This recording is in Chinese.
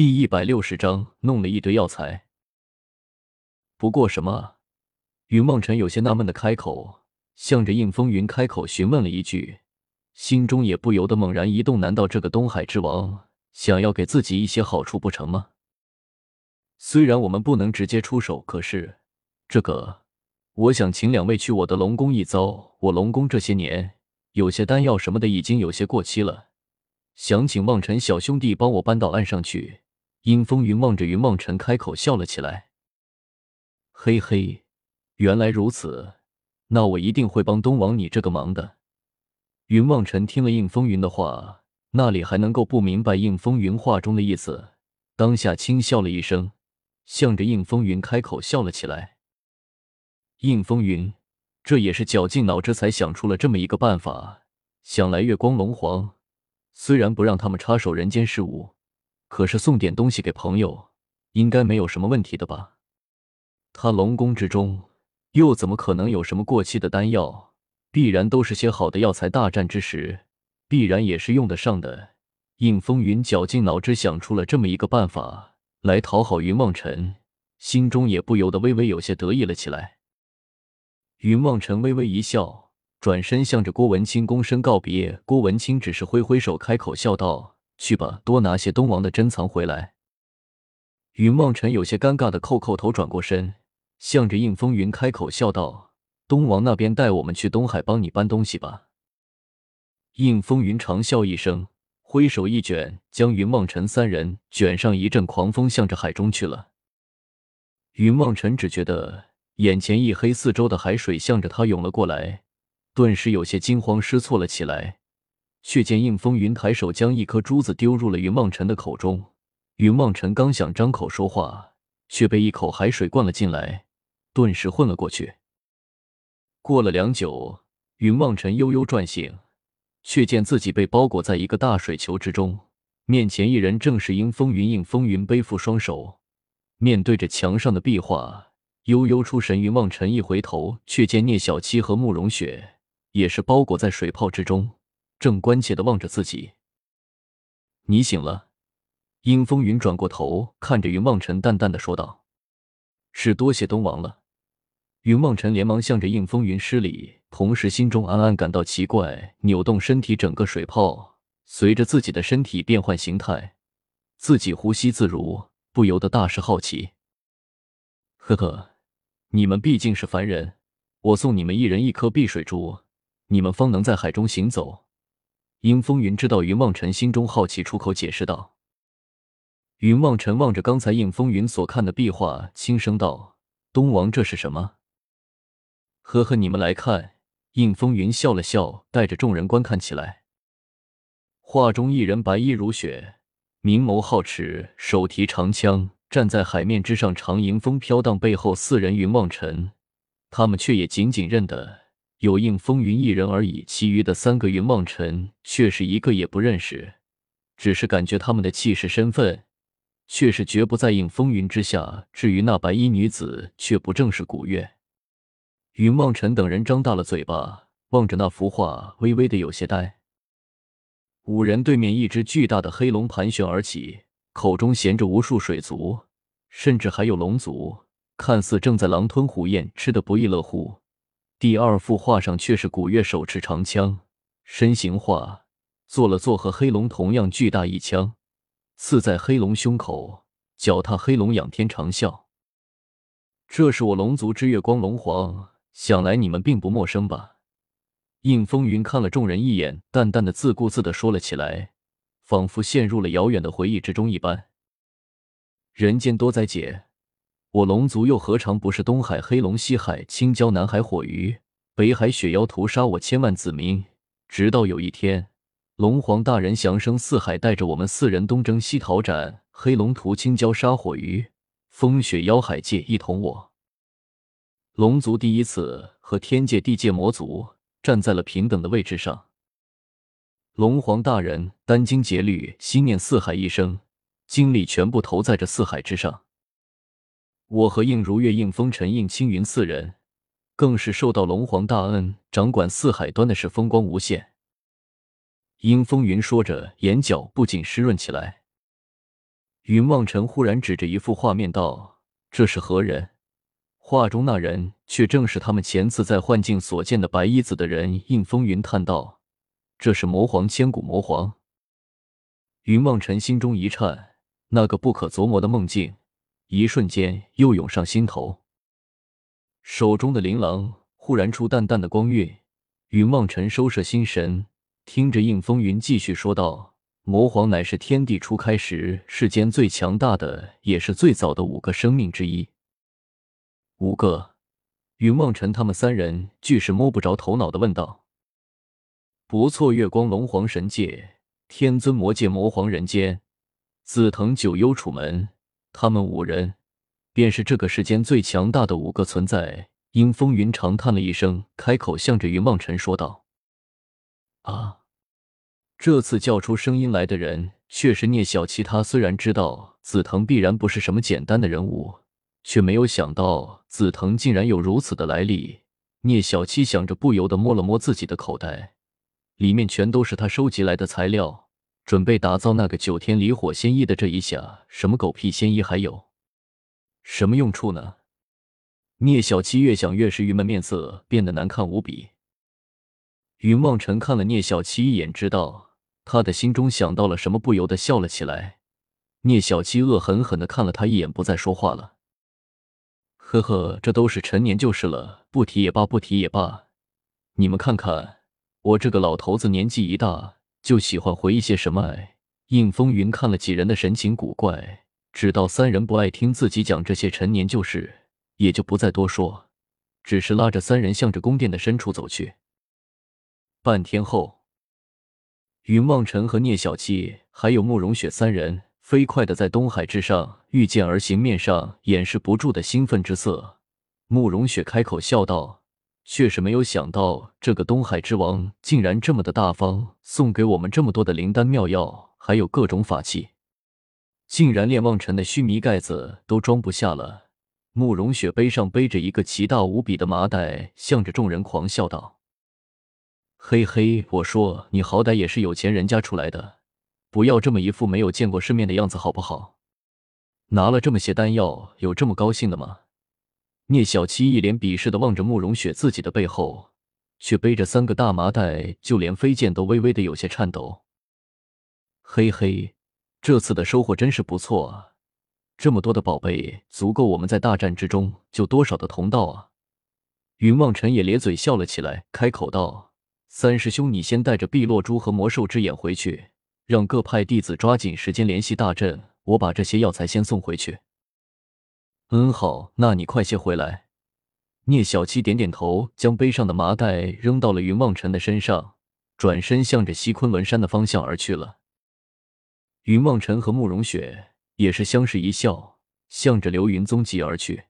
第一百六十章，弄了一堆药材。不过什么？云梦辰有些纳闷的开口，向着应风云开口询问了一句，心中也不由得猛然一动。难道这个东海之王想要给自己一些好处不成吗？虽然我们不能直接出手，可是这个，我想请两位去我的龙宫一遭。我龙宫这些年有些丹药什么的已经有些过期了。想请望尘小兄弟帮我搬到岸上去。阴风云望着云望尘，开口笑了起来。嘿嘿，原来如此，那我一定会帮东王你这个忙的。云望尘听了应风云的话，那里还能够不明白应风云话中的意思？当下轻笑了一声，向着应风云开口笑了起来。应风云，这也是绞尽脑汁才想出了这么一个办法。想来月光龙皇。虽然不让他们插手人间事务，可是送点东西给朋友，应该没有什么问题的吧？他龙宫之中又怎么可能有什么过期的丹药？必然都是些好的药材。大战之时，必然也是用得上的。应风云绞尽脑汁想出了这么一个办法来讨好云望尘，心中也不由得微微有些得意了起来。云望尘微微一笑。转身向着郭文清躬身告别，郭文清只是挥挥手，开口笑道：“去吧，多拿些东王的珍藏回来。”云望尘有些尴尬的扣扣头，转过身，向着应风云开口笑道：“东王那边带我们去东海帮你搬东西吧。”应风云长笑一声，挥手一卷，将云望尘三人卷上一阵狂风，向着海中去了。云望尘只觉得眼前一黑，四周的海水向着他涌了过来。顿时有些惊慌失措了起来，却见应风云抬手将一颗珠子丢入了云望尘的口中。云望尘刚想张口说话，却被一口海水灌了进来，顿时昏了过去。过了良久，云望尘悠悠转醒，却见自己被包裹在一个大水球之中，面前一人正是应风云。应风云背负双手，面对着墙上的壁画，悠悠出神。云望尘一回头，却见聂小七和慕容雪。也是包裹在水泡之中，正关切的望着自己。你醒了，殷风云转过头看着云望尘，淡淡的说道：“是多谢东王了。”云望尘连忙向着应风云施礼，同时心中暗暗感到奇怪，扭动身体，整个水泡随着自己的身体变换形态，自己呼吸自如，不由得大是好奇。呵呵，你们毕竟是凡人，我送你们一人一颗碧水珠。你们方能在海中行走。殷风云知道云望尘心中好奇，出口解释道。云望尘望着刚才应风云所看的壁画，轻声道：“东王，这是什么？”呵呵，你们来看。应风云笑了笑，带着众人观看起来。画中一人白衣如雪，明眸皓齿，手提长枪，站在海面之上，长迎风飘荡。背后四人，云望尘，他们却也仅仅认得。有应风云一人而已，其余的三个云望尘却是一个也不认识，只是感觉他们的气势、身份却是绝不在应风云之下。至于那白衣女子，却不正是古月。云望尘等人张大了嘴巴，望着那幅画，微微的有些呆。五人对面，一只巨大的黑龙盘旋而起，口中衔着无数水族，甚至还有龙族，看似正在狼吞虎咽，吃得不亦乐乎。第二幅画上却是古月手持长枪，身形化，做了做和黑龙同样巨大一枪，刺在黑龙胸口，脚踏黑龙仰天长啸。这是我龙族之月光龙皇，想来你们并不陌生吧？应风云看了众人一眼，淡淡的自顾自的说了起来，仿佛陷入了遥远的回忆之中一般。人间多灾劫。我龙族又何尝不是东海黑龙、西海青蛟、南海火鱼、北海雪妖屠杀我千万子民？直到有一天，龙皇大人降生四海，带着我们四人东征西讨，斩黑龙、屠青蛟、杀火鱼、风雪妖海界，一同我龙族第一次和天界、地界魔族站在了平等的位置上。龙皇大人殚精竭虑，心念四海一生，精力全部投在这四海之上。我和应如月、应风尘、应青云四人，更是受到龙皇大恩，掌管四海端的是风光无限。应风云说着，眼角不禁湿润起来。云望尘忽然指着一幅画面道：“这是何人？”画中那人却正是他们前次在幻境所见的白衣子的人。应风云叹道：“这是魔皇，千古魔皇。”云望尘心中一颤，那个不可琢磨的梦境，一瞬间又涌上心头。手中的琳琅忽然出淡淡的光晕，云望尘收摄心神，听着应风云继续说道。魔皇乃是天地初开时世间最强大的，也是最早的五个生命之一。五个，云望尘他们三人俱是摸不着头脑的问道：“不错，月光龙皇神界，天尊魔界魔皇人间，紫藤九幽楚门，他们五人便是这个世间最强大的五个存在。”阴风云长叹了一声，开口向着云望尘说道：“啊。”这次叫出声音来的人却是聂小七。他虽然知道紫藤必然不是什么简单的人物，却没有想到紫藤竟然有如此的来历。聂小七想着，不由得摸了摸自己的口袋，里面全都是他收集来的材料，准备打造那个九天离火仙衣的。这一下，什么狗屁仙衣还有什么用处呢？聂小七越想越是郁闷，面色变得难看无比。云望尘看了聂小七一眼，知道。他的心中想到了什么，不由得笑了起来。聂小七恶狠狠的看了他一眼，不再说话了。呵呵，这都是陈年旧事了，不提也罢，不提也罢。你们看看，我这个老头子年纪一大，就喜欢回忆些什么哎。应风云看了几人的神情古怪，知道三人不爱听自己讲这些陈年旧事，也就不再多说，只是拉着三人向着宫殿的深处走去。半天后。云望尘和聂小七还有慕容雪三人飞快的在东海之上御剑而行，面上掩饰不住的兴奋之色。慕容雪开口笑道：“确实没有想到，这个东海之王竟然这么的大方，送给我们这么多的灵丹妙药，还有各种法器，竟然连望尘的须弥盖子都装不下了。”慕容雪背上背着一个奇大无比的麻袋，向着众人狂笑道。嘿嘿，我说你好歹也是有钱人家出来的，不要这么一副没有见过世面的样子好不好？拿了这么些丹药，有这么高兴的吗？聂小七一脸鄙视的望着慕容雪，自己的背后却背着三个大麻袋，就连飞剑都微微的有些颤抖。嘿嘿，这次的收获真是不错啊，这么多的宝贝，足够我们在大战之中救多少的同道啊！云望尘也咧嘴笑了起来，开口道。三师兄，你先带着碧落珠和魔兽之眼回去，让各派弟子抓紧时间联系大阵。我把这些药材先送回去。嗯，好，那你快些回来。聂小七点点头，将背上的麻袋扔到了云望尘的身上，转身向着西昆仑山的方向而去了。云望尘和慕容雪也是相视一笑，向着流云踪迹而去。